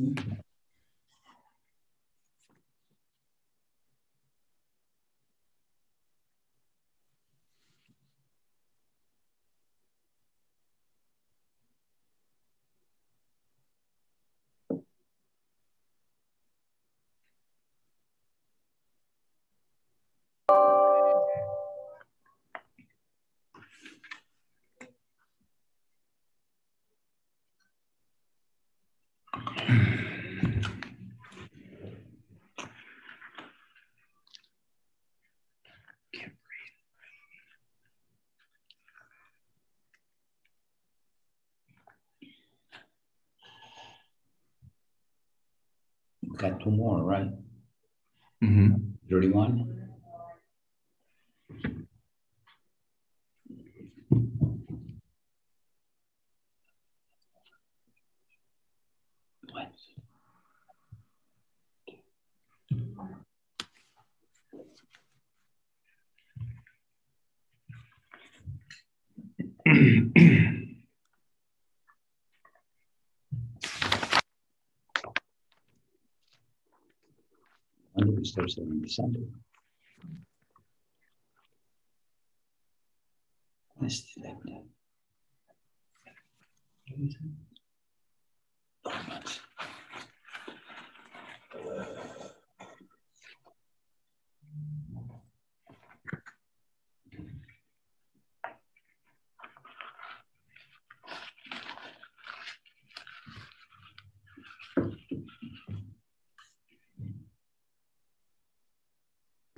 Mm-hmm. Got two more, right? Mm-hmm. 31? What? When do we start selling December? Let's do that then. Four months.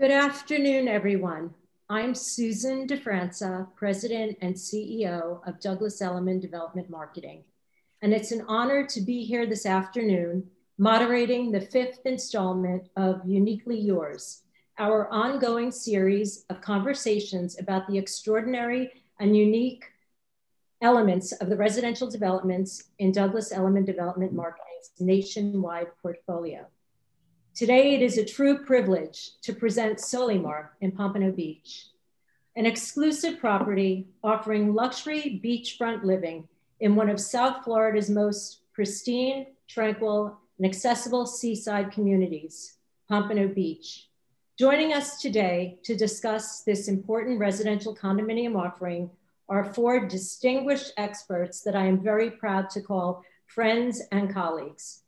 Good afternoon, everyone. I'm Susan DeFranza, President and CEO of Douglas Elliman Development Marketing. And it's an honor to be here this afternoon moderating the fifth installment of Uniquely Yours, our ongoing series of conversations about the extraordinary and unique elements of the residential developments in Douglas Elliman Development Marketing's nationwide portfolio. Today, it is a true privilege to present Solimar in Pompano Beach, an exclusive property offering luxury beachfront living in one of South Florida's most pristine, tranquil, and accessible seaside communities, Pompano Beach. Joining us today to discuss this important residential condominium offering are four distinguished experts that I am very proud to call friends and colleagues.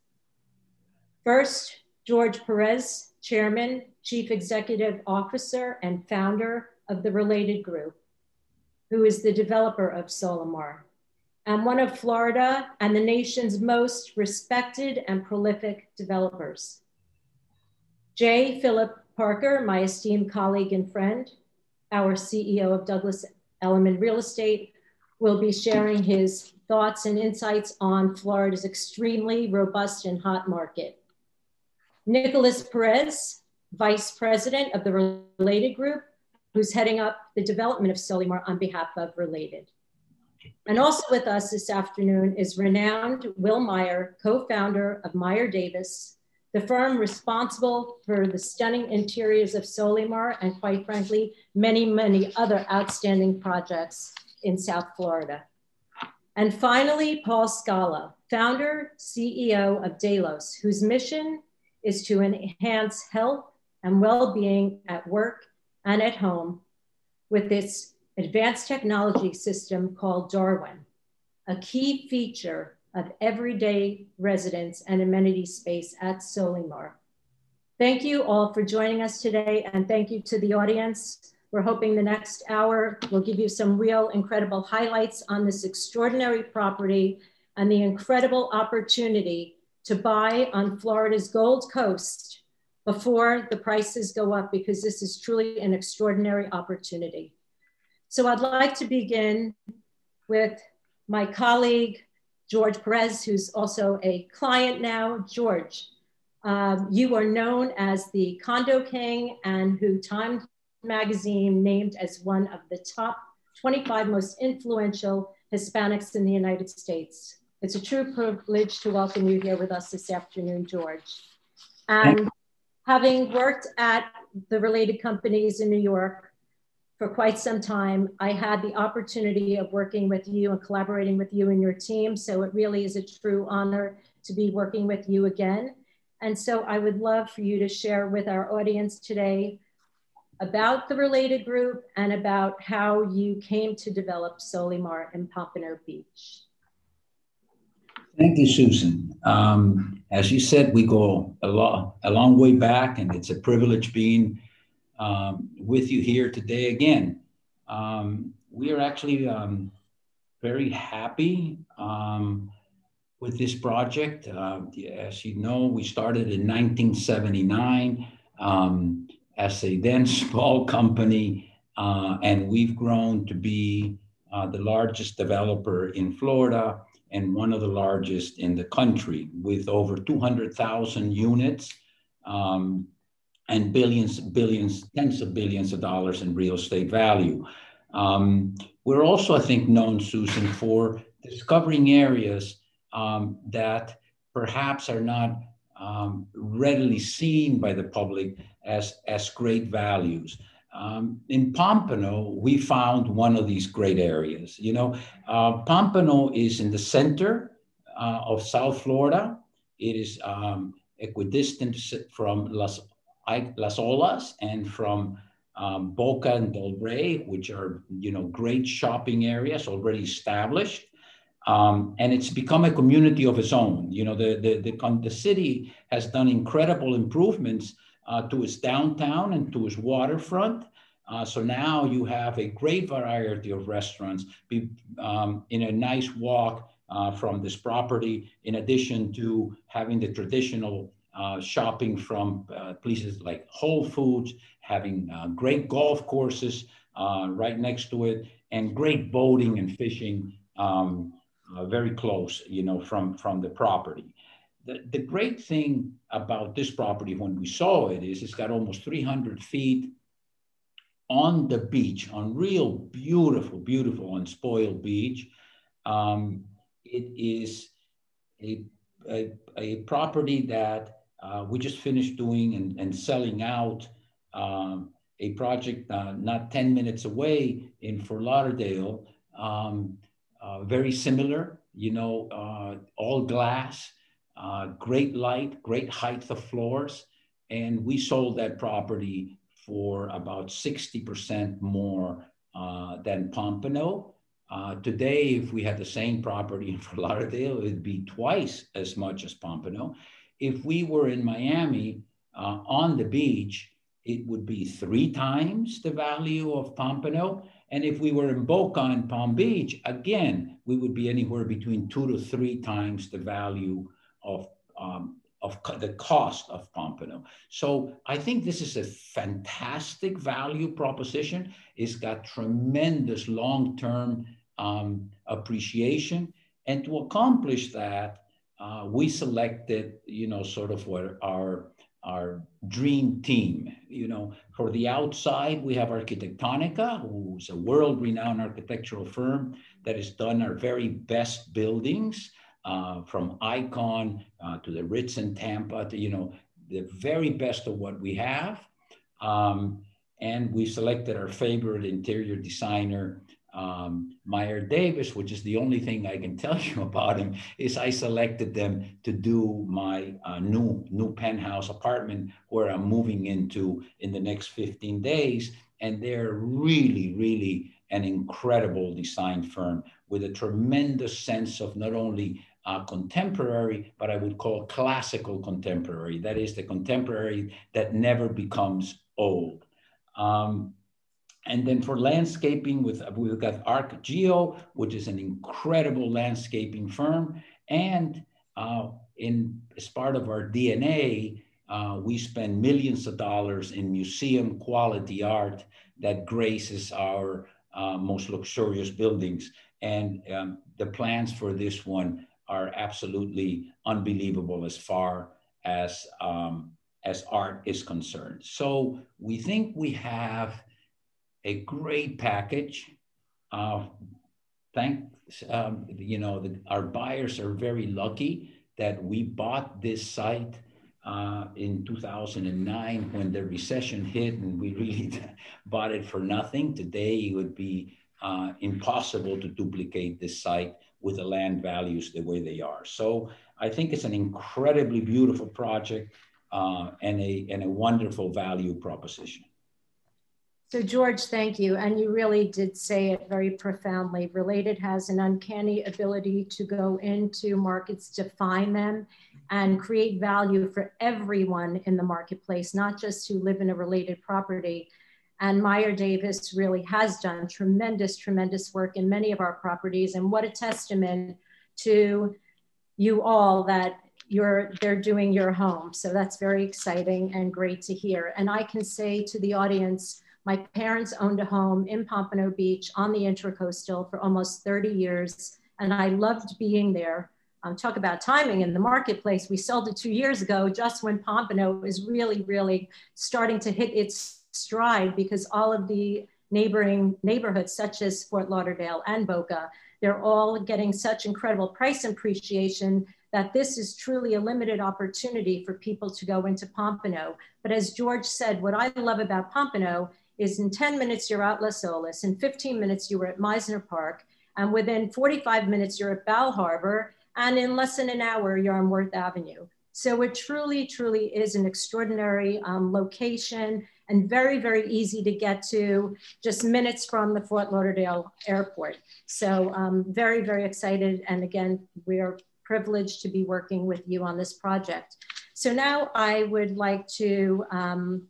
First, George Perez, Chairman, Chief Executive Officer, and founder of the Related Group, who is the developer of Solimar, and one of Florida and the nation's most respected and prolific developers. Jay Phillip Parker, my esteemed colleague and friend, our CEO of Douglas Elliman Real Estate, will be sharing his thoughts and insights on Florida's extremely robust and hot market. Nicholas Perez, Vice President of the Related Group, who's heading up the development of Solimar on behalf of Related. And also with us this afternoon is renowned Will Meyer, co-founder of Meyer Davis, the firm responsible for the stunning interiors of Solimar and quite frankly, many, many other outstanding projects in South Florida. And finally, Paul Scialla, founder, CEO of Delos, whose mission is to enhance health and well-being at work and at home with this advanced technology system called Darwin, a key feature of everyday residence and amenity space at Solimar. Thank you all for joining us today and thank you to the audience. We're hoping the next hour will give you some real incredible highlights on this extraordinary property and the incredible opportunity to buy on Florida's Gold Coast before the prices go up because this is truly an extraordinary opportunity. So I'd like to begin with my colleague, George Perez, who's also a client now. George, um, you are known as the Condo King and who Time Magazine named as one of the top 25 most influential Hispanics in the United States. It's a true privilege to welcome you here with us this afternoon, George. And having worked at the related companies in New York for quite some time, I had the opportunity of working with you and collaborating with you and your team. So it really is a true honor to be working with you again. And so I would love for you to share with our audience today about the related group and about how you came to develop Solimar in Pompano Beach. Thank you, Susan. Um, as you said, we go a, lot, a long way back, and it's a privilege being um, with you here today again. Um, we are actually um, very happy um, with this project. Uh, as you know, we started in 1979 um, as a then small company, uh, and we've grown to be uh, the largest developer in Florida and one of the largest in the country with over 200,000 units um, and billions, billions, tens of billions of dollars in real estate value. Um, we're also, I think, known, Susan, for discovering areas um, that perhaps are not um, readily seen by the public as, as great values. Um, in Pompano, we found one of these great areas. You know, uh, Pompano is in the center uh, of South Florida. It is um, equidistant from Las, Las Olas and from um, Boca and Delray, which are, you know, great shopping areas already established. Um, and it's become a community of its own. You know, the, the, the, the city has done incredible improvements uh, to its downtown and to its waterfront. Uh, so now you have a great variety of restaurants be, um, in a nice walk uh, from this property, in addition to having the traditional uh, shopping from uh, places like Whole Foods, having uh, great golf courses right next to it, and great boating and fishing um, very close, you know, from, from the property the, the great thing about this property when we saw it is it's got almost 300 feet on the beach, on real beautiful, beautiful unspoiled beach. Um, it is a, a, a property that uh, we just finished doing and, and selling out um, a project uh, not 10 minutes away in Fort Lauderdale, um, uh, very similar, you know, uh, all glass, uh, great light, great height of floors. And we sold that property for about 60% more uh, than Pompano. Uh, today, if we had the same property in Fort Lauderdale, it would be twice as much as Pompano. If we were in Miami uh, on the beach, it would be three times the value of Pompano. And if we were in Boca and Palm Beach, again, we would be anywhere between two to three times the value of, um, of co- the cost of Pompano. So I think this is a fantastic value proposition. It's got tremendous long-term um, appreciation. And to accomplish that, uh, we selected, you know, sort of what our our dream team. You know, for the outside, we have Arquitectonica, who's a world-renowned architectural firm that has done our very best buildings uh, from Icon uh, to the Ritz in Tampa to, you know, the very best of what we have. Um, and we selected our favorite interior designer, um, Meyer Davis, which is the only thing I can tell you about him, is I selected them to do my uh, new, new penthouse apartment where I'm moving into in the next 15 days. And they're really, really an incredible design firm with a tremendous sense of not only uh, contemporary, but I would call classical contemporary. That is the contemporary that never becomes old. Um, and then for landscaping, with we've got ArcGeo, which is an incredible landscaping firm, and uh, in as part of our DNA, uh, we spend millions of dollars in museum quality art that graces our uh, most luxurious buildings. And um, the plans for this one are absolutely unbelievable as far as um, as art is concerned. So we think we have a great package. Uh, thank um, you know the, our buyers are very lucky that we bought this site uh, in 2009 when the recession hit and we really bought it for nothing. Today it would be uh, impossible to duplicate this site with the land values the way they are. So I think it's an incredibly beautiful project uh, and, a, and a wonderful value proposition. So George, thank you. And you really did say it very profoundly. Related has an uncanny ability to go into markets, define them, and create value for everyone in the marketplace, not just who live in a related property. And Meyer Davis really has done tremendous, tremendous work in many of our properties. And what a testament to you all that you're they're doing your home. So that's very exciting and great to hear. And I can say to the audience, my parents owned a home in Pompano Beach on the Intracoastal for almost 30 years, and I loved being there. Um, talk about timing in the marketplace. We sold it two years ago, just when Pompano is really, really starting to hit its stride because all of the neighboring neighborhoods, such as Fort Lauderdale and Boca, they're all getting such incredible price appreciation that this is truly a limited opportunity for people to go into Pompano. But as George said, what I love about Pompano is in 10 minutes, you're at Las Olas. In 15 minutes, you were at Mizner Park. And within 45 minutes, you're at Bal Harbour. And in less than an hour, you're on Worth Avenue. So it truly, truly is an extraordinary um, location and very, very easy to get to, just minutes from the Fort Lauderdale airport. So um, very, very excited. And again, we're privileged to be working with you on this project. So now I would like to um,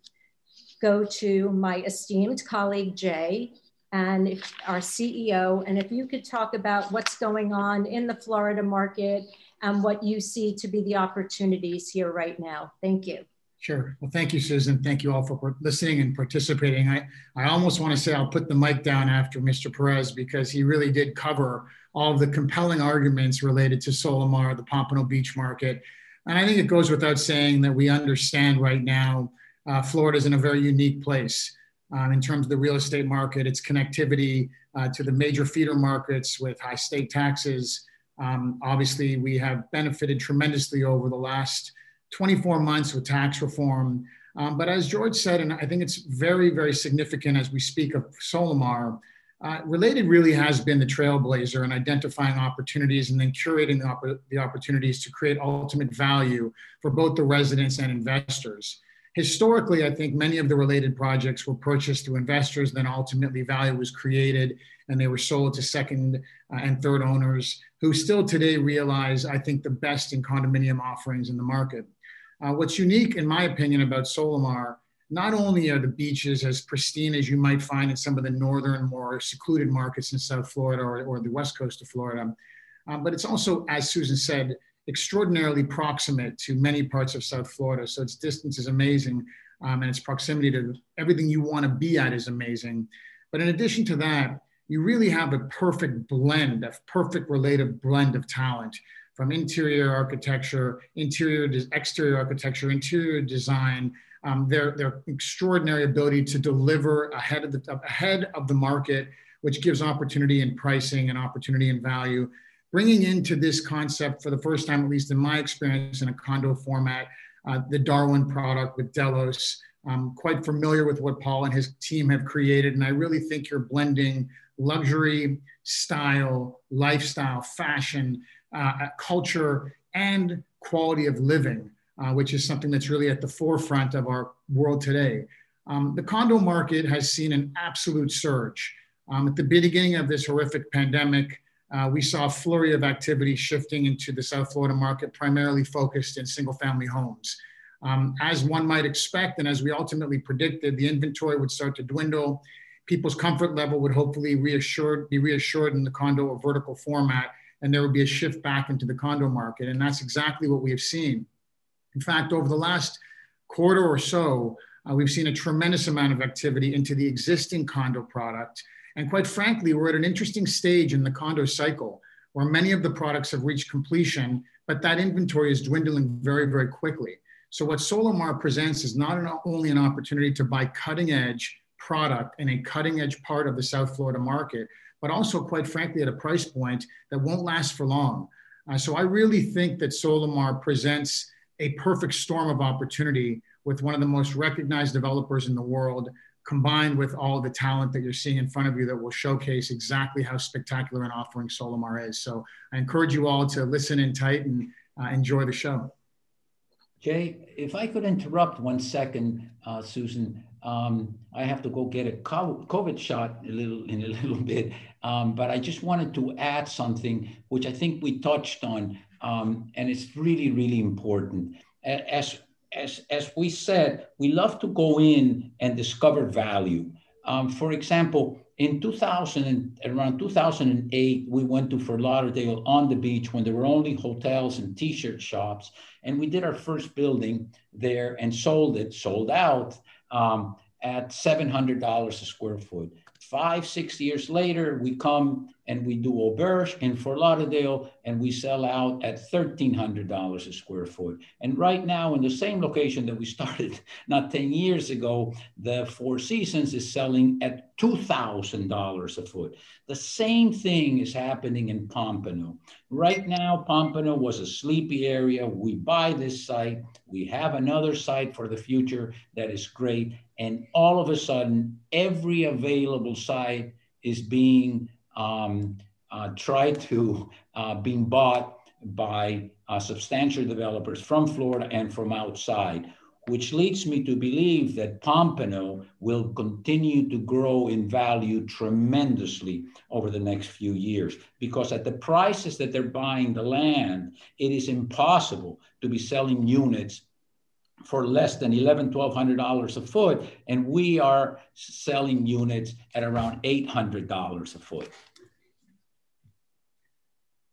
go to my esteemed colleague, Jay, and our CEO, and if you could talk about what's going on in the Florida market and what you see to be the opportunities here right now. Thank you. Sure. Well, thank you, Susan. Thank you all for listening and participating. I, I almost want to say I'll put the mic down after Mr. Perez because he really did cover all of the compelling arguments related to Solimar, the Pompano Beach market. And I think it goes without saying that we understand right now uh, Florida is in a very unique place um, in terms of the real estate market, its connectivity uh, to the major feeder markets with high state taxes. Um, obviously, we have benefited tremendously over the last 24 months with tax reform. Um, but as George said, and I think it's very, very significant as we speak of Solimar, uh, Related really has been the trailblazer in identifying opportunities and then curating the, opp- the opportunities to create ultimate value for both the residents and investors historically, I think many of the related projects were purchased through investors, then ultimately value was created and they were sold to second uh, and third owners who still today realize, I think, the best in condominium offerings in the market. Uh, what's unique, in my opinion, about Solimar, not only are the beaches as pristine as you might find in some of the northern, more secluded markets in South Florida or, or the west coast of Florida, um, but it's also, as Susan said, extraordinarily proximate to many parts of South Florida. So its distance is amazing um, and its proximity to everything you want to be at is amazing. But in addition to that, you really have a perfect blend, a perfect related blend of talent from interior architecture, interior, exterior architecture, interior design, um, their, their extraordinary ability to deliver ahead of the ahead of the market, which gives opportunity in pricing and opportunity in value bringing into this concept for the first time, at least in my experience in a condo format, uh, the Darwin product with Delos. I'm quite familiar with what Paul and his team have created, and I really think you're blending luxury, style, lifestyle, fashion, uh, culture, and quality of living, uh, which is something that's really at the forefront of our world today. Um, the condo market has seen an absolute surge. Um, at the beginning of this horrific pandemic, uh, we saw a flurry of activity shifting into the South Florida market, primarily focused in single family homes. Um, as one might expect, and as we ultimately predicted, the inventory would start to dwindle. People's comfort level would hopefully reassured, be reassured in the condo or vertical format, and there would be a shift back into the condo market. And that's exactly what we have seen. In fact, over the last quarter or so, uh, we've seen a tremendous amount of activity into the existing condo product and quite frankly, we're at an interesting stage in the condo cycle where many of the products have reached completion, but that inventory is dwindling very, very quickly. So what Solimar presents is not an, only an opportunity to buy cutting edge product in a cutting edge part of the South Florida market, but also quite frankly at a price point that won't last for long. Uh, so I really think that Solimar presents a perfect storm of opportunity with one of the most recognized developers in the world combined with all the talent that you're seeing in front of you that will showcase exactly how spectacular an offering Solimar is. So I encourage you all to listen in tight and uh, enjoy the show. Jay, if I could interrupt one second, uh, Susan, um, I have to go get a COVID shot a little in a little bit, um, but I just wanted to add something which I think we touched on, um, and it's really really important. As as as we said, we love to go in and discover value. Um, for example, in 2000 around 2008 we went to fort lauderdale on the beach when there were only hotels and t-shirt shops and we did our first building there and sold it sold out um, at $700 a square foot five six years later we come and we do auberge in fort lauderdale and we sell out at $1300 a square foot. And right now in the same location that we started not 10 years ago the four seasons is selling at $2000 a foot. The same thing is happening in pompano. Right now pompano was a sleepy area. We buy this site. We have another site for the future that is great and all of a sudden every available site is being um, uh, tried to uh, being bought by uh, substantial developers from Florida and from outside, which leads me to believe that Pompano will continue to grow in value tremendously over the next few years. Because at the prices that they're buying the land, it is impossible to be selling units for less than $1,100, $1,200 a foot, and we are selling units at around $800 a foot.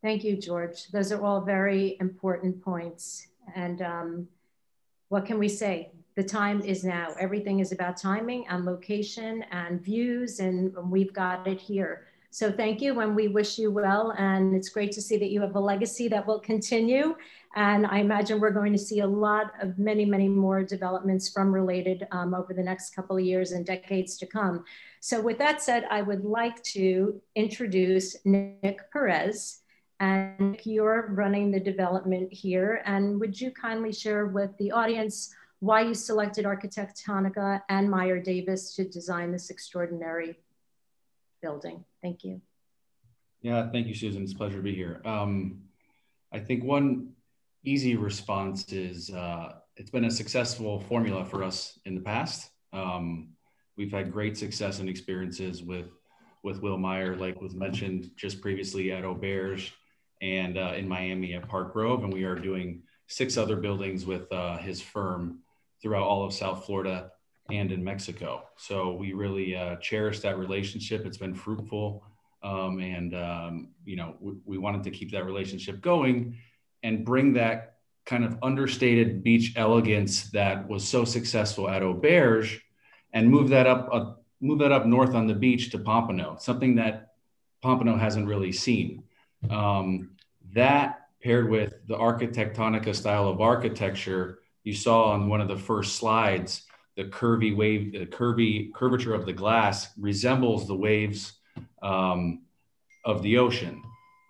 Thank you, George. Those are all very important points. And um, what can we say? The time is now. Everything is about timing and location and views, and we've got it here. So thank you, and we wish you well. And it's great to see that you have a legacy that will continue. And I imagine we're going to see a lot of many, many more developments from related um, over the next couple of years and decades to come. So with that said, I would like to introduce Nick Perez. And you're running the development here. And would you kindly share with the audience why you selected architect Arquitectonica and Meyer Davis to design this extraordinary building? Thank you. Yeah, thank you, Susan. It's a pleasure to be here. Um, I think one easy response is uh, it's been a successful formula for us in the past. Um, we've had great success and experiences with with Will Meyer, like was mentioned just previously at Auberge and uh, in Miami at Park Grove, and we are doing six other buildings with uh, his firm throughout all of South Florida and in Mexico. So we really uh, cherish that relationship. It's been fruitful, um, and um, you know we, we wanted to keep that relationship going and bring that kind of understated beach elegance that was so successful at Auberge and move that up uh, move that up north on the beach to Pompano, something that Pompano hasn't really seen. Um, that paired with the arquitectonica style of architecture you saw on one of the first slides, the curvy wave, the curvy curvature of the glass resembles the waves um, of the ocean,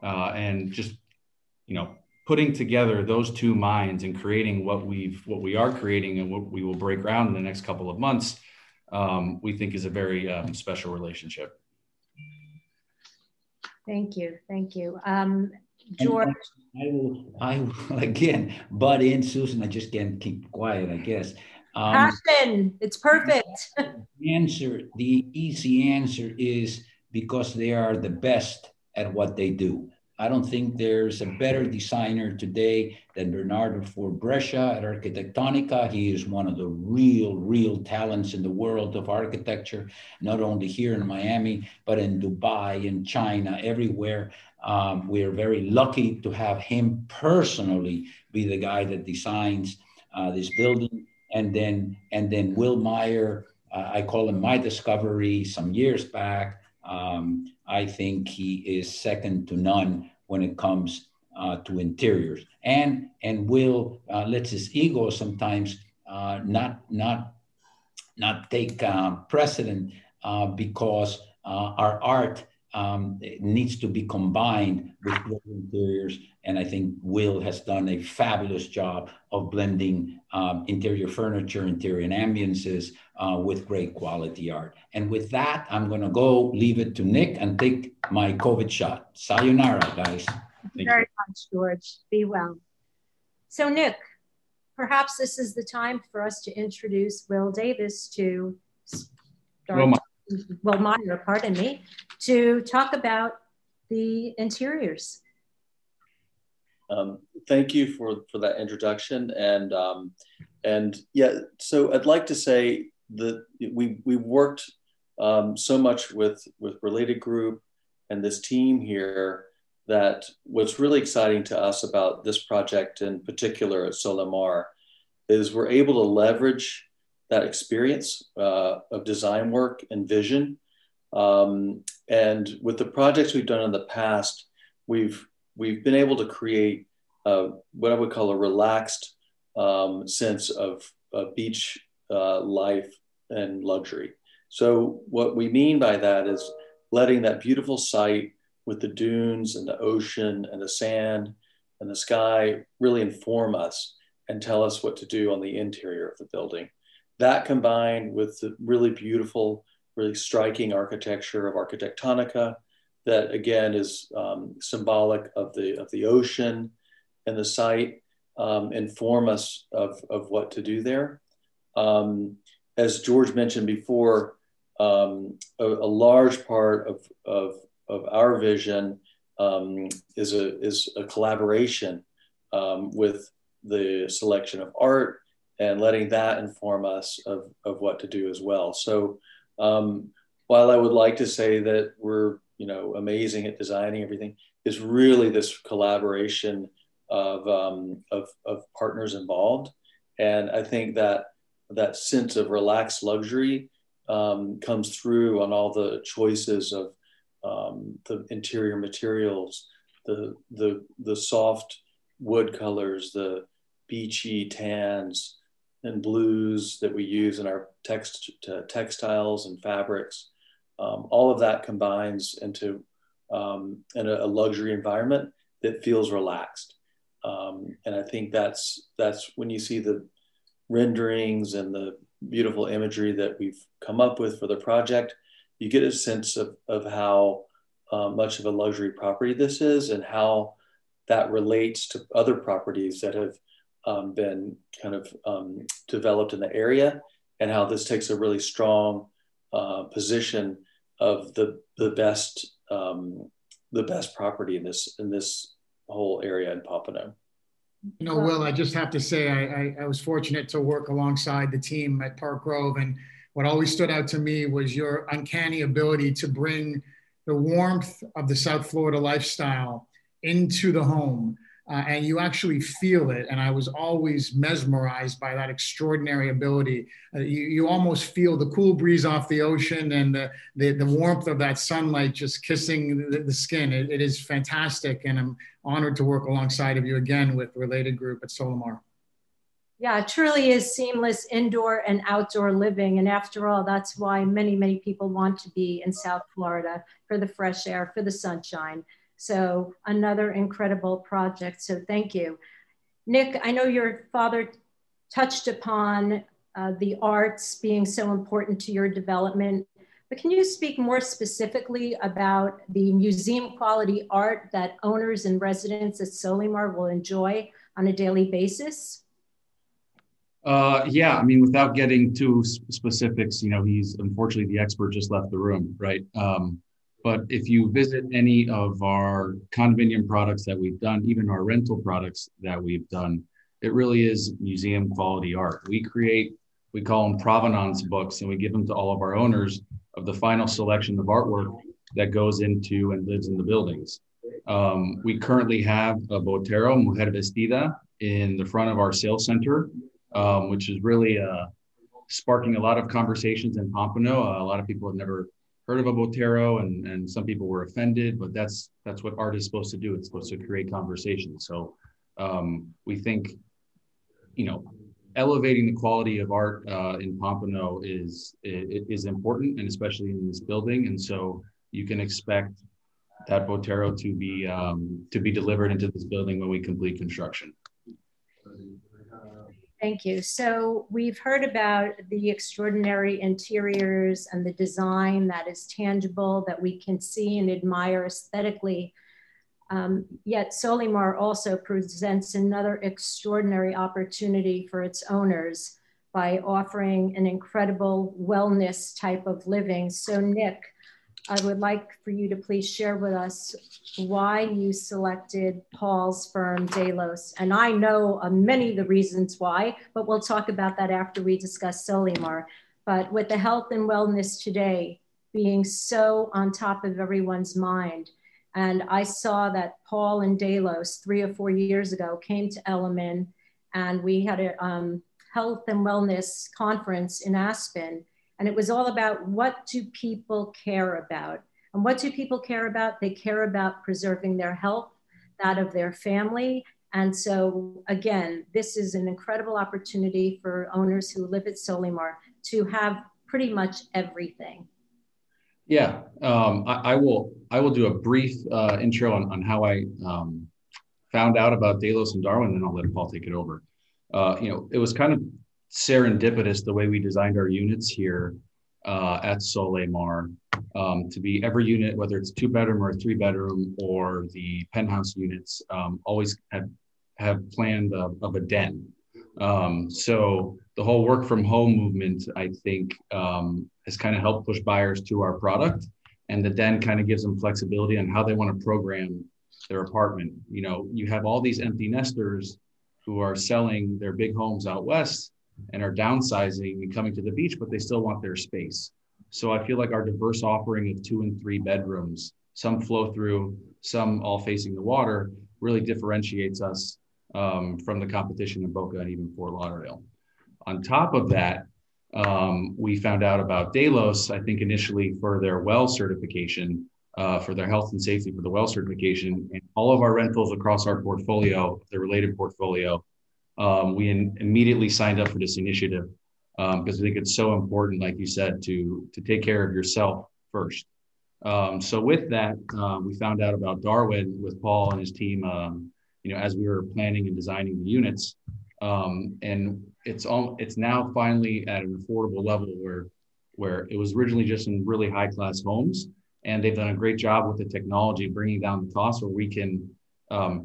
uh, and just you know putting together those two minds and creating what we've what we are creating and what we will break ground in the next couple of months um, we think is a very um, special relationship thank you thank you um, george I will, I will again butt in susan i just can't keep quiet i guess um, Passion. It's perfect. the answer, the easy answer is because they are the best at what they do. I don't think there's a better designer today than Bernardo Fort-Brescia at Arquitectonica. He is one of the real, real talents in the world of architecture, not only here in Miami, but in Dubai, in China, everywhere. Um, we are very lucky to have him personally be the guy that designs uh, this building. And then, and then Will Meyer, uh, I call him my discovery some years back. Um, I think he is second to none when it comes uh, to interiors. And and will uh, lets his ego sometimes uh, not not not take uh, precedent uh, because uh, our art um, needs to be combined with great interiors. And I think Will has done a fabulous job of blending um, interior furniture, interior ambiances uh, with great quality art. And with that, I'm going to go leave it to Nick and take my COVID shot. Sayonara, guys. Thank you very much, George. Be well. So, Nick, perhaps this is the time for us to introduce Will Davis to start. Will Meyer, pardon me, to talk about the interiors. Um, thank you for, for that introduction. And, um, and yeah, so I'd like to say that we, we worked um, so much with, with Related Group and this team here that what's really exciting to us about this project in particular at Solimar is we're able to leverage that experience uh, of design work and vision. Um, and with the projects we've done in the past, we've we've been able to create uh, what I would call a relaxed um, sense of, beach uh, life and luxury. So what we mean by that is letting that beautiful site with the dunes and the ocean and the sand and the sky really inform us and tell us what to do on the interior of the building. That combined with the really beautiful, really striking architecture of Arquitectonica, that again is um, symbolic of the of the ocean and the site, um, inform us of, of what to do there. Um, as George mentioned before, um, a, a, large part of, of, of our vision um, is a is a collaboration um, with the selection of art and letting that inform us of, of what to do as well. So um, while I would like to say that we're you know amazing at designing everything, is really this collaboration of, um, of, of partners involved. And I think that that sense of relaxed luxury um, comes through on all the choices of um, the interior materials, the, the, the soft wood colors, the beachy tans, and blues that we use in our text textiles and fabrics. Um, all of that combines into um, in a, a, luxury environment that feels relaxed. Um, and I think that's that's when you see the renderings and the beautiful imagery that we've come up with for the project, you get a sense of, of how uh, much of a luxury property this is and how that relates to other properties that have um, been kind of um, developed in the area and how this takes a really strong uh, position of the the best um, the best property in this in this whole area in Pompano. You know, Will, I just have to say I, I, I was fortunate to work alongside the team at Park Grove, and what always stood out to me was your uncanny ability to bring the warmth of the South Florida lifestyle into the home uh, and you actually feel it. And I was always mesmerized by that extraordinary ability. Uh, you, you almost feel the cool breeze off the ocean and the, the, the warmth of that sunlight just kissing the, the skin. It, it is fantastic. And I'm honored to work alongside of you again with Related Group at Solimar. Yeah, it truly is seamless indoor and outdoor living. And after all, that's why many, many people want to be in South Florida for the fresh air, for the sunshine. So another incredible project. So thank you. Nick, I know your father touched upon uh, the arts being so important to your development, but can you speak more specifically about the museum quality art that owners and residents at Solimar will enjoy on a daily basis? Uh, yeah, I mean, without getting too specifics, you know, he's unfortunately the expert just left the room, right? Um, but if you visit any of our condominium products that we've done, even our rental products that we've done, it really is museum quality art. We create, we call them provenance books, and we give them to all of our owners of the final selection of artwork that goes into and lives in the buildings. Um, we currently have a Botero Mujer Vestida in the front of our sales center, um, which is really uh, sparking a lot of conversations in Pompano. Uh, a lot of people have never heard of a Botero and, and some people were offended, but that's that's what art is supposed to do. It's supposed to create conversation. So um, we think, you know, elevating the quality of art uh, in Pompano is, is important, and especially in this building. And so you can expect that Botero to be um, to be delivered into this building when we complete construction. Thank you. So we've heard about the extraordinary interiors and the design that is tangible, that we can see and admire aesthetically. Um, yet Solimar also presents another extraordinary opportunity for its owners by offering an incredible wellness type of living. So Nick, I would like for you to please share with us why you selected Paul's firm, Delos. And I know uh, many of the reasons why, but we'll talk about that after we discuss Solimar. But with the health and wellness today being so on top of everyone's mind, and I saw that Paul and Delos three or four years ago came to Elliman and we had a um, health and wellness conference in Aspen and it was all about what do people care about? And what do people care about? They care about preserving their health, that of their family. And so, again, this is an incredible opportunity for owners who live at Solimar to have pretty much everything. Yeah, um, I, I, will. I will do a brief uh, intro on, on how I um, found out about Delos and Darwin, and I'll let Paul take it over. Uh, you know, it was kind of serendipitous the way we designed our units here uh, at Solimar um, to be every unit, whether it's two bedroom or three bedroom or the penthouse units, um, always have have planned of, of a den. Um, so the whole work from home movement, I think, um, has kind of helped push buyers to our product, and the den kind of gives them flexibility on how they want to program their apartment. You know, you have all these empty nesters who are selling their big homes out west and are downsizing and coming to the beach, but they still want their space. So I feel like our diverse offering of two and three bedrooms, some flow through, some all facing the water, really differentiates us um, from the competition in Boca and even Fort Lauderdale. On top of that, um, we found out about Delos, I think initially for their well certification, uh, for their health and safety for the well certification. And all of our rentals across our portfolio, the related portfolio, um, we in, immediately signed up for this initiative because um, I think it's so important, like you said, to to take care of yourself first. Um, so with that, um, we found out about Darwin with Paul and his team. Um, you know, as we were planning and designing the units, um, and it's all it's now finally at an affordable level where where it was originally just in really high class homes, and they've done a great job with the technology bringing down the cost where we can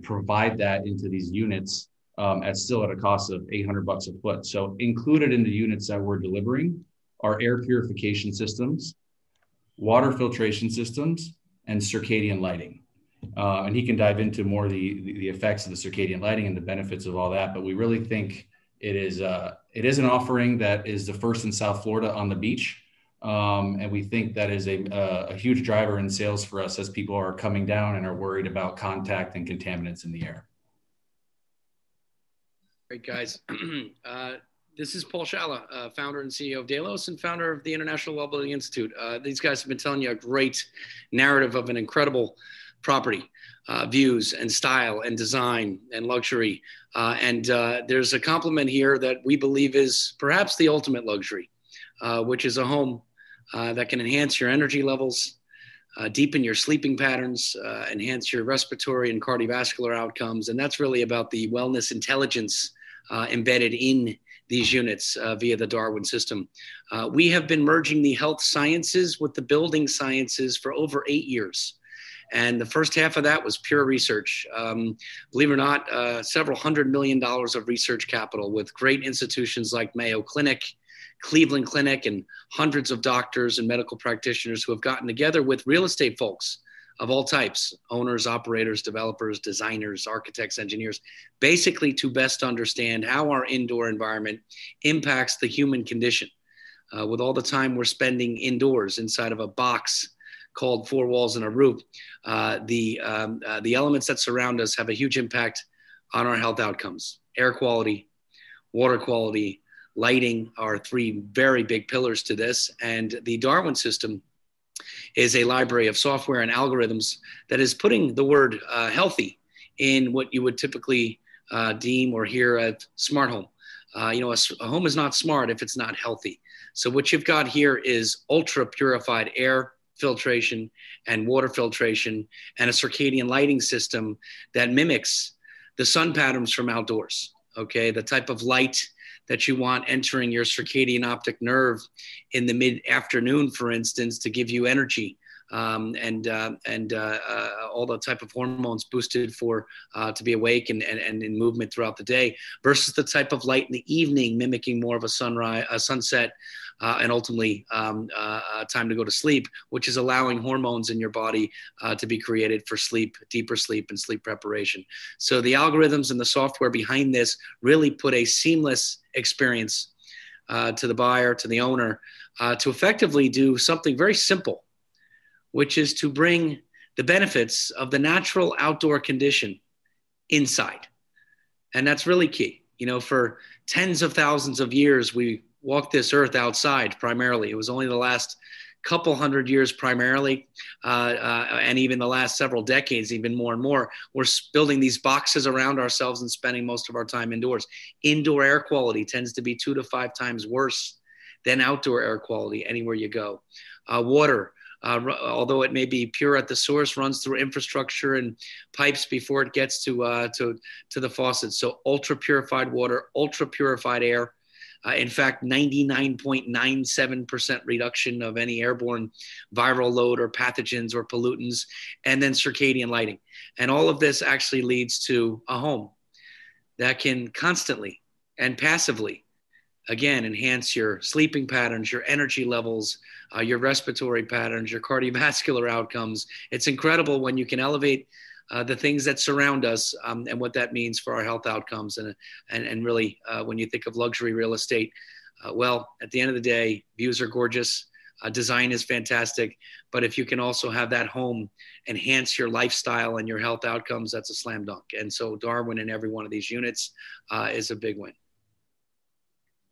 provide that into these units um, at still at a cost of 800 bucks a foot. So included in the units that we're delivering are air purification systems, water filtration systems, and circadian lighting. Uh, and he can dive into more the, the effects of the circadian lighting and the benefits of all that. But we really think it is uh, it is an offering that is the first in South Florida on the beach. Um, and we think that is a, a, a huge driver in sales for us as people are coming down and are worried about contact and contaminants in the air. Great guys. uh, this is Paul Scialla, uh, founder and CEO of Delos and founder of the International WELL Building Institute. Uh, these guys have been telling you a great narrative of an incredible property, uh, views and style and design and luxury. Uh, and uh, there's a compliment here that we believe is perhaps the ultimate luxury, which is a home that can enhance your energy levels, uh, deepen your sleeping patterns, uh, enhance your respiratory and cardiovascular outcomes. And that's really about the wellness intelligence embedded in these units uh, via the Darwin system. Uh, we have been merging the health sciences with the building sciences for over eight years. And the first half of that was pure research. Um, believe it or not, uh, several hundred million dollars of research capital with great institutions like Mayo Clinic, Cleveland Clinic, and hundreds of doctors and medical practitioners who have gotten together with real estate folks of all types owners, operators, developers, designers, architects, engineers basically to best understand how our indoor environment impacts the human condition. Uh, with all the time we're spending indoors inside of a box called four walls and a roof, uh, the, um, uh, the elements that surround us have a huge impact on our health outcomes air quality, water quality, lighting are three very big pillars to this. And the Darwin system is a library of software and algorithms that is putting the word uh, healthy in what you would typically uh, deem or hear as smart home. Uh, you know, a, a, home is not smart if it's not healthy. So what you've got here is ultra purified air, filtration and water filtration and a circadian lighting system that mimics the sun patterns from outdoors. Okay, the type of light that you want entering your circadian optic nerve in the mid afternoon, for instance, to give you energy. Um, and uh, and uh, uh, all the type of hormones boosted for uh, to be awake and, and, and in movement throughout the day versus the type of light in the evening mimicking more of a sunrise a sunset uh, and ultimately um, uh, uh, time to go to sleep, which is allowing hormones in your body uh, to be created for sleep, deeper sleep, and sleep preparation. So the algorithms and the software behind this really put a seamless experience uh, to the buyer, to the owner, to effectively do something very simple, which is to bring the benefits of the natural outdoor condition inside. And that's really key. You know, for tens of thousands of years, we walked this earth outside primarily. It was only the last couple hundred years primarily, uh, uh, and even the last several decades, even more and more, we're building these boxes around ourselves and spending most of our time indoors. Indoor air quality tends to be two to five times worse than outdoor air quality anywhere you go. Uh, water, uh, although it may be pure at the source, runs through infrastructure and pipes before it gets to uh, to to the faucets. So ultra purified water, ultra purified air, uh, in fact, 99.97% reduction of any airborne viral load or pathogens or pollutants, and then circadian lighting. And all of this actually leads to a home that can constantly and passively, again, enhance your sleeping patterns, your energy levels, uh, your respiratory patterns, your cardiovascular outcomes. It's incredible when you can elevate uh, the things that surround us um, and what that means for our health outcomes. And, and, and really, uh, when you think of luxury real estate, uh, well, at the end of the day, views are gorgeous. Uh, design is fantastic. But if you can also have that home enhance your lifestyle and your health outcomes, that's a slam dunk. And so Darwin in every one of these units uh, is a big win.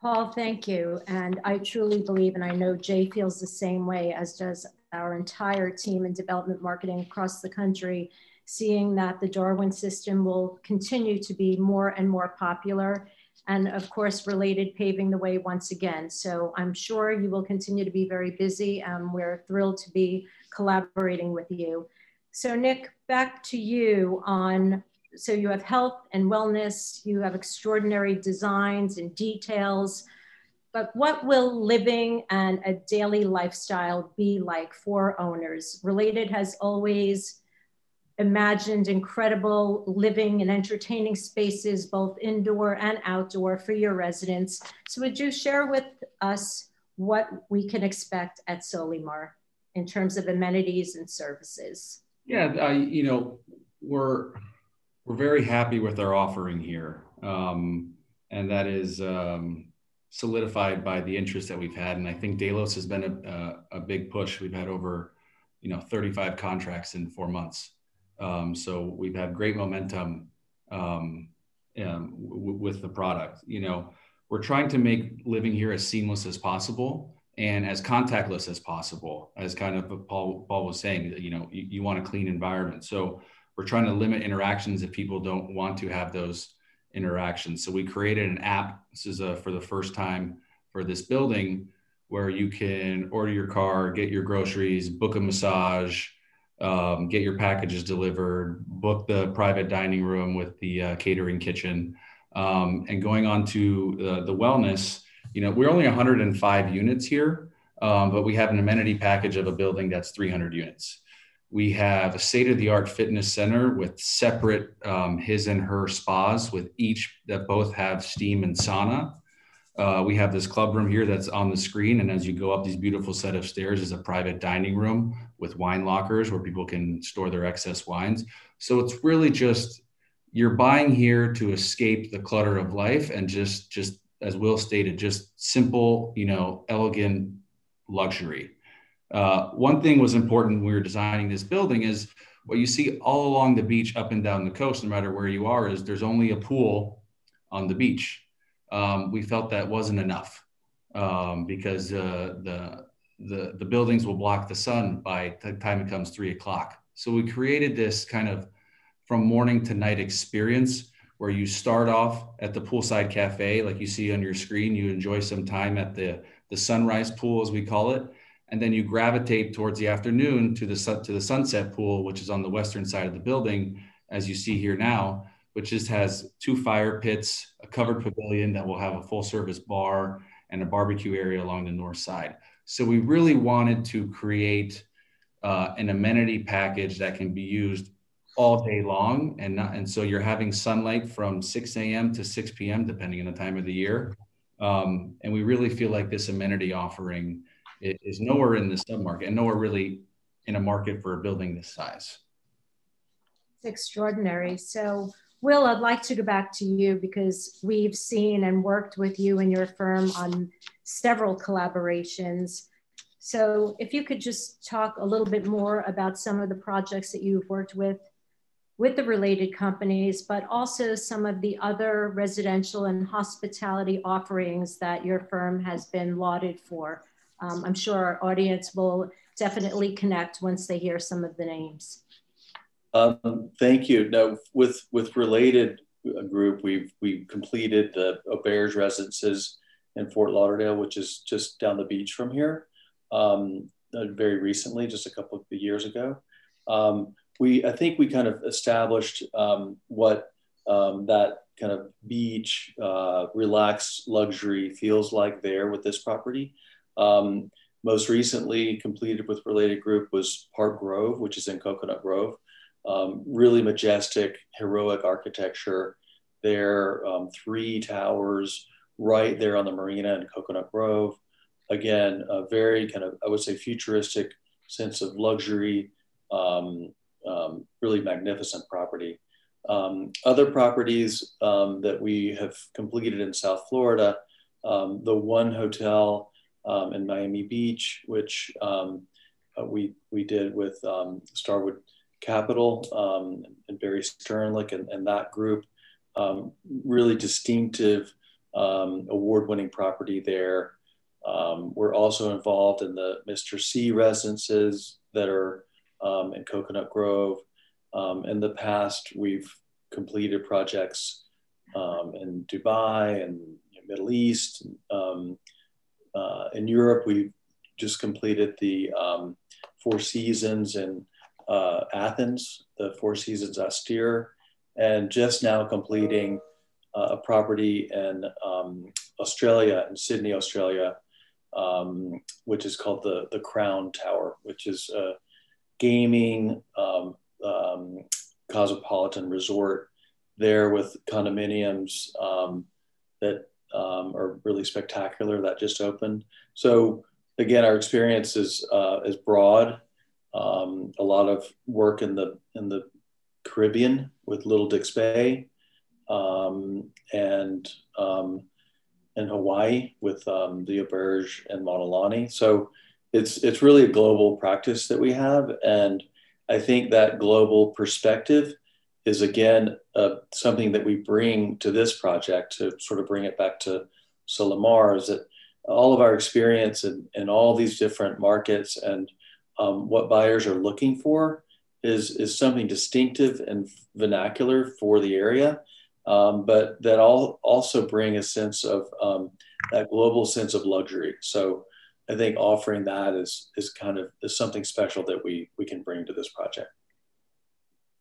Paul, thank you. And I truly believe, and I know Jay feels the same way, as does our entire team in development marketing across the country, seeing that the Darwin system will continue to be more and more popular and of course related paving the way once again. So I'm sure you will continue to be very busy. Um, we're thrilled to be collaborating with you. So Nick, back to you on, so you have health and wellness, you have extraordinary designs and details, but what will living and a daily lifestyle be like for owners? Related has always imagined incredible living and entertaining spaces, both indoor and outdoor, for your residents. So, would you share with us what we can expect at Solimar in terms of amenities and services? Yeah, uh, you know, we're we're very happy with our offering here, um, and that is um, solidified by the interest that we've had. And I think Delos has been a, a, a big push. We've had over, you know, 35 contracts in four months. Um, so we've had great momentum um, um, w- with the product. You know, we're trying to make living here as seamless as possible and as contactless as possible. As kind of Paul, Paul was saying, you know, you, you want a clean environment. So we're trying to limit interactions if people don't want to have those interactions. So we created an app. This is a, for the first time for this building where you can order your car, get your groceries, book a massage, um, get your packages delivered, book the private dining room with the uh, catering kitchen, um, and going on to uh, the wellness. You know, we're only 105 units here, um, but we have an amenity package of a building that's 300 units. We have a state of the art fitness center with separate um, his and her spas, with each that both have steam and sauna. Uh, we have this club room here that's on the screen, and as you go up these beautiful set of stairs, is a private dining room with wine lockers where people can store their excess wines. So it's really just you're buying here to escape the clutter of life and just just as Will stated, just simple, you know, elegant luxury. Uh, one thing was important when we were designing this building is what you see all along the beach, up and down the coast, no matter where you are, is there's only a pool on the beach um, we felt that wasn't enough um, because uh, the, the, the buildings will block the sun by the time it comes three o'clock. So we created this kind of from morning to night experience where you start off at the poolside cafe, like you see on your screen. You enjoy some time at the, the sunrise pool, as we call it. and then you gravitate towards the afternoon to the sun, to the sunset pool, which is on the western side of the building, as you see here now, which just has two fire pits, a covered pavilion that will have a full service bar, and a barbecue area along the north side. So we really wanted to create uh, an amenity package that can be used all day long, and not, and so you're having sunlight from 6 a.m. to 6 p.m. depending on the time of the year. Um, and we really feel like this amenity offering is nowhere in the submarket and nowhere really in a market for a building this size. It's extraordinary. So, Will, I'd like to go back to you because we've seen and worked with you and your firm on several collaborations. So, if you could just talk a little bit more about some of the projects that you've worked with with the related companies, but also some of the other residential and hospitality offerings that your firm has been lauded for. Um, I'm sure our audience will definitely connect once they hear some of the names. Um, thank you. Now, with with related group, we've we completed the Auberge residences in Fort Lauderdale, which is just down the beach from here, um, uh, very recently, just a couple of years ago. Um, we I think we kind of established um, what um, that kind of beach, uh, relaxed luxury feels like there with this property. Um, most recently completed with related group was Park Grove, which is in Coconut Grove. Um, really majestic, heroic architecture there. Um, three towers right there on the marina in Coconut Grove. Again, a very kind of, I would say, futuristic sense of luxury, um, um really magnificent property. Um, other properties um, that we have completed in South Florida, the one hotel in Miami Beach, which uh, we we did with Starwood Capital um, and Barry Sternlicht and, and that group. Um, really distinctive, um, award-winning property there. we're also involved in the Mr. C residences that are in Coconut Grove. in the past, we've completed projects in Dubai and Middle East. Um, uh, in Europe, we just completed the um, Four Seasons in uh, Athens, the Four Seasons Astir, and just now completing uh, a property in um, Australia, in Sydney, Australia, um, which is called the, the Crown Tower, which is a gaming um, um cosmopolitan resort there with condominiums um, that um, are really spectacular that just opened. So again, our experience is uh, is broad. Um, a lot of work in the in the Caribbean with Little Dix Bay, um, and um, in Hawaii with um, the Auberge and Mauna Lani. So it's it's really a global practice that we have, and I think that global perspective is again uh, something that we bring to this project to sort of bring it back to Solimar is that all of our experience in, in all these different markets and um, what buyers are looking for is, is something distinctive and vernacular for the area, um, but that all also bring a sense of um, that global sense of luxury. So I think offering that is, is kind of is something special that we, we can bring to this project.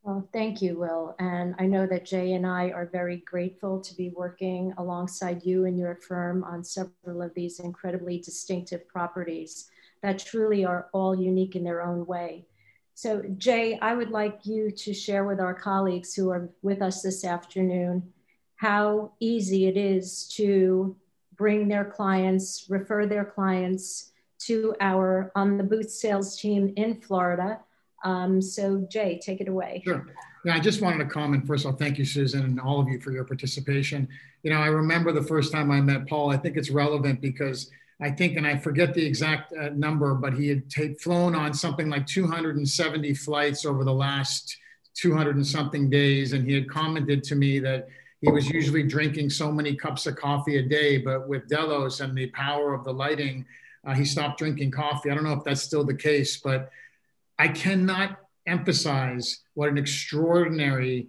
Well, thank you, Will. And I know that Jay and I are very grateful to be working alongside you and your firm on several of these incredibly distinctive properties that truly are all unique in their own way. So, Jay, I would like you to share with our colleagues who are with us this afternoon how easy it is to bring their clients, refer their clients to our on the booth sales team in Florida um, so Jay, take it away. Sure. Yeah, I just wanted to comment first of all, thank you, Susan, and all of you for your participation. You know, I remember the first time I met Paul. I think it's relevant because I think, and I forget the exact uh, number, but he had t- flown on something like 270 flights over the last 200 and something days, and he had commented to me that he was usually drinking so many cups of coffee a day, but with Delos and the power of the lighting, uh, he stopped drinking coffee. I don't know if that's still the case, but I cannot emphasize what an extraordinary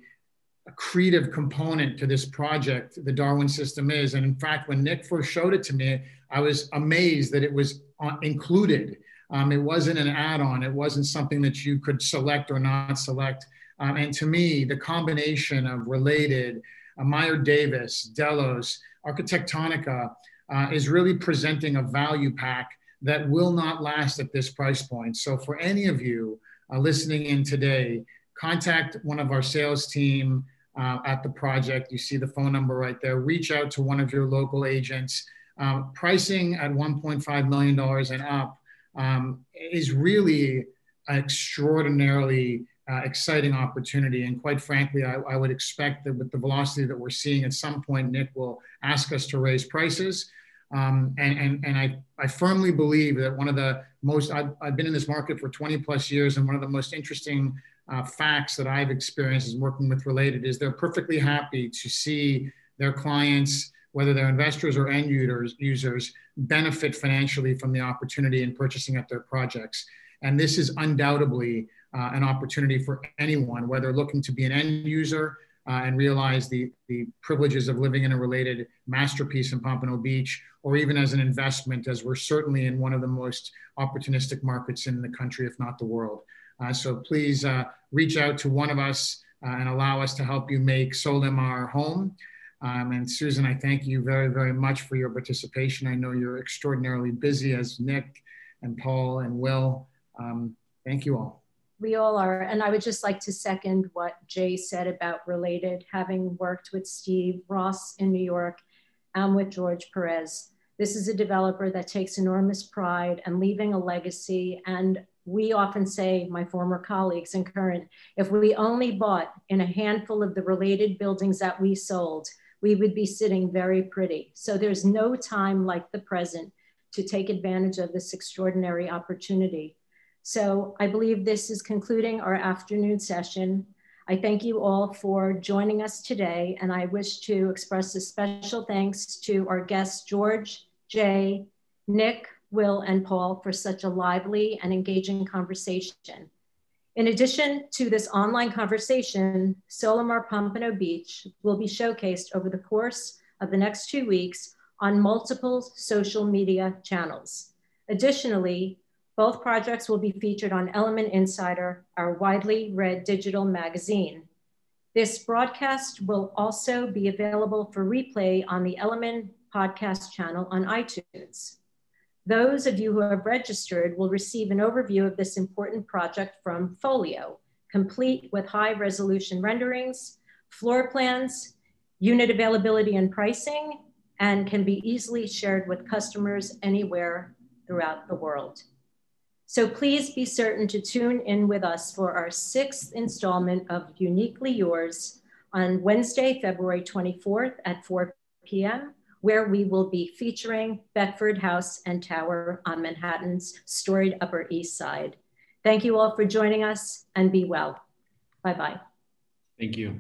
creative component to this project the Darwin system is. And in fact, when Nick first showed it to me, I was amazed that it was uh, included. Um, it wasn't an add-on. It wasn't something that you could select or not select. Um, and to me, the combination of related, uh, Meyer Davis, Delos, Arquitectonica uh, is really presenting a value pack that will not last at this price point. So for any of you uh, listening in today, contact one of our sales team uh, at the project. You see the phone number right there. Reach out to one of your local agents. Um, pricing at $1.5 million and up um, is really an extraordinarily uh, exciting opportunity. And quite frankly, I, I, would expect that with the velocity that we're seeing, at some point, Nick will ask us to raise prices. Um, and and, and I, I firmly believe that one of the most, I've, I've been in this market for 20 plus years, and one of the most interesting uh, facts that I've experienced is working with Related is they're perfectly happy to see their clients, whether they're investors or end users, users benefit financially from the opportunity in purchasing up their projects. And this is undoubtedly uh, an opportunity for anyone, whether looking to be an end user uh, and realize the, the privileges of living in a related masterpiece in Pompano Beach, or even as an investment, as we're certainly in one of the most opportunistic markets in the country, if not the world. Uh, so please uh, reach out to one of us uh, and allow us to help you make Solimar home. Um, and Susan, I thank you very, very much for your participation. I know you're extraordinarily busy as Nick and Paul and Will. Um, thank you all. We all are. And I would just like to second what Jay said about related, having worked with Steve Ross in New York and with George Perez. This is a developer that takes enormous pride and leaving a legacy. And we often say, my former colleagues and current, if we only bought in a handful of the related buildings that we sold, we would be sitting very pretty. So there's no time like the present to take advantage of this extraordinary opportunity. So I believe this is concluding our afternoon session. I thank you all for joining us today, and I wish to express a special thanks to our guests, George, Jay, Nick, Will, and Paul for such a lively and engaging conversation. In addition to this online conversation, Solimar Pompano Beach will be showcased over the course of the next two weeks on multiple social media channels. Additionally, both projects will be featured on Element Insider, our widely read digital magazine. This broadcast will also be available for replay on the Element podcast channel on iTunes. Those of you who have registered will receive an overview of this important project from Folio, complete with high resolution renderings, floor plans, unit availability and pricing, and can be easily shared with customers anywhere throughout the world. So please be certain to tune in with us for our sixth installment of Uniquely Yours on Wednesday, February 24th at 4 p.m., where we will be featuring Beckford House and Tower on Manhattan's storied Upper East Side. Thank you all for joining us and be well. Bye-bye. Thank you.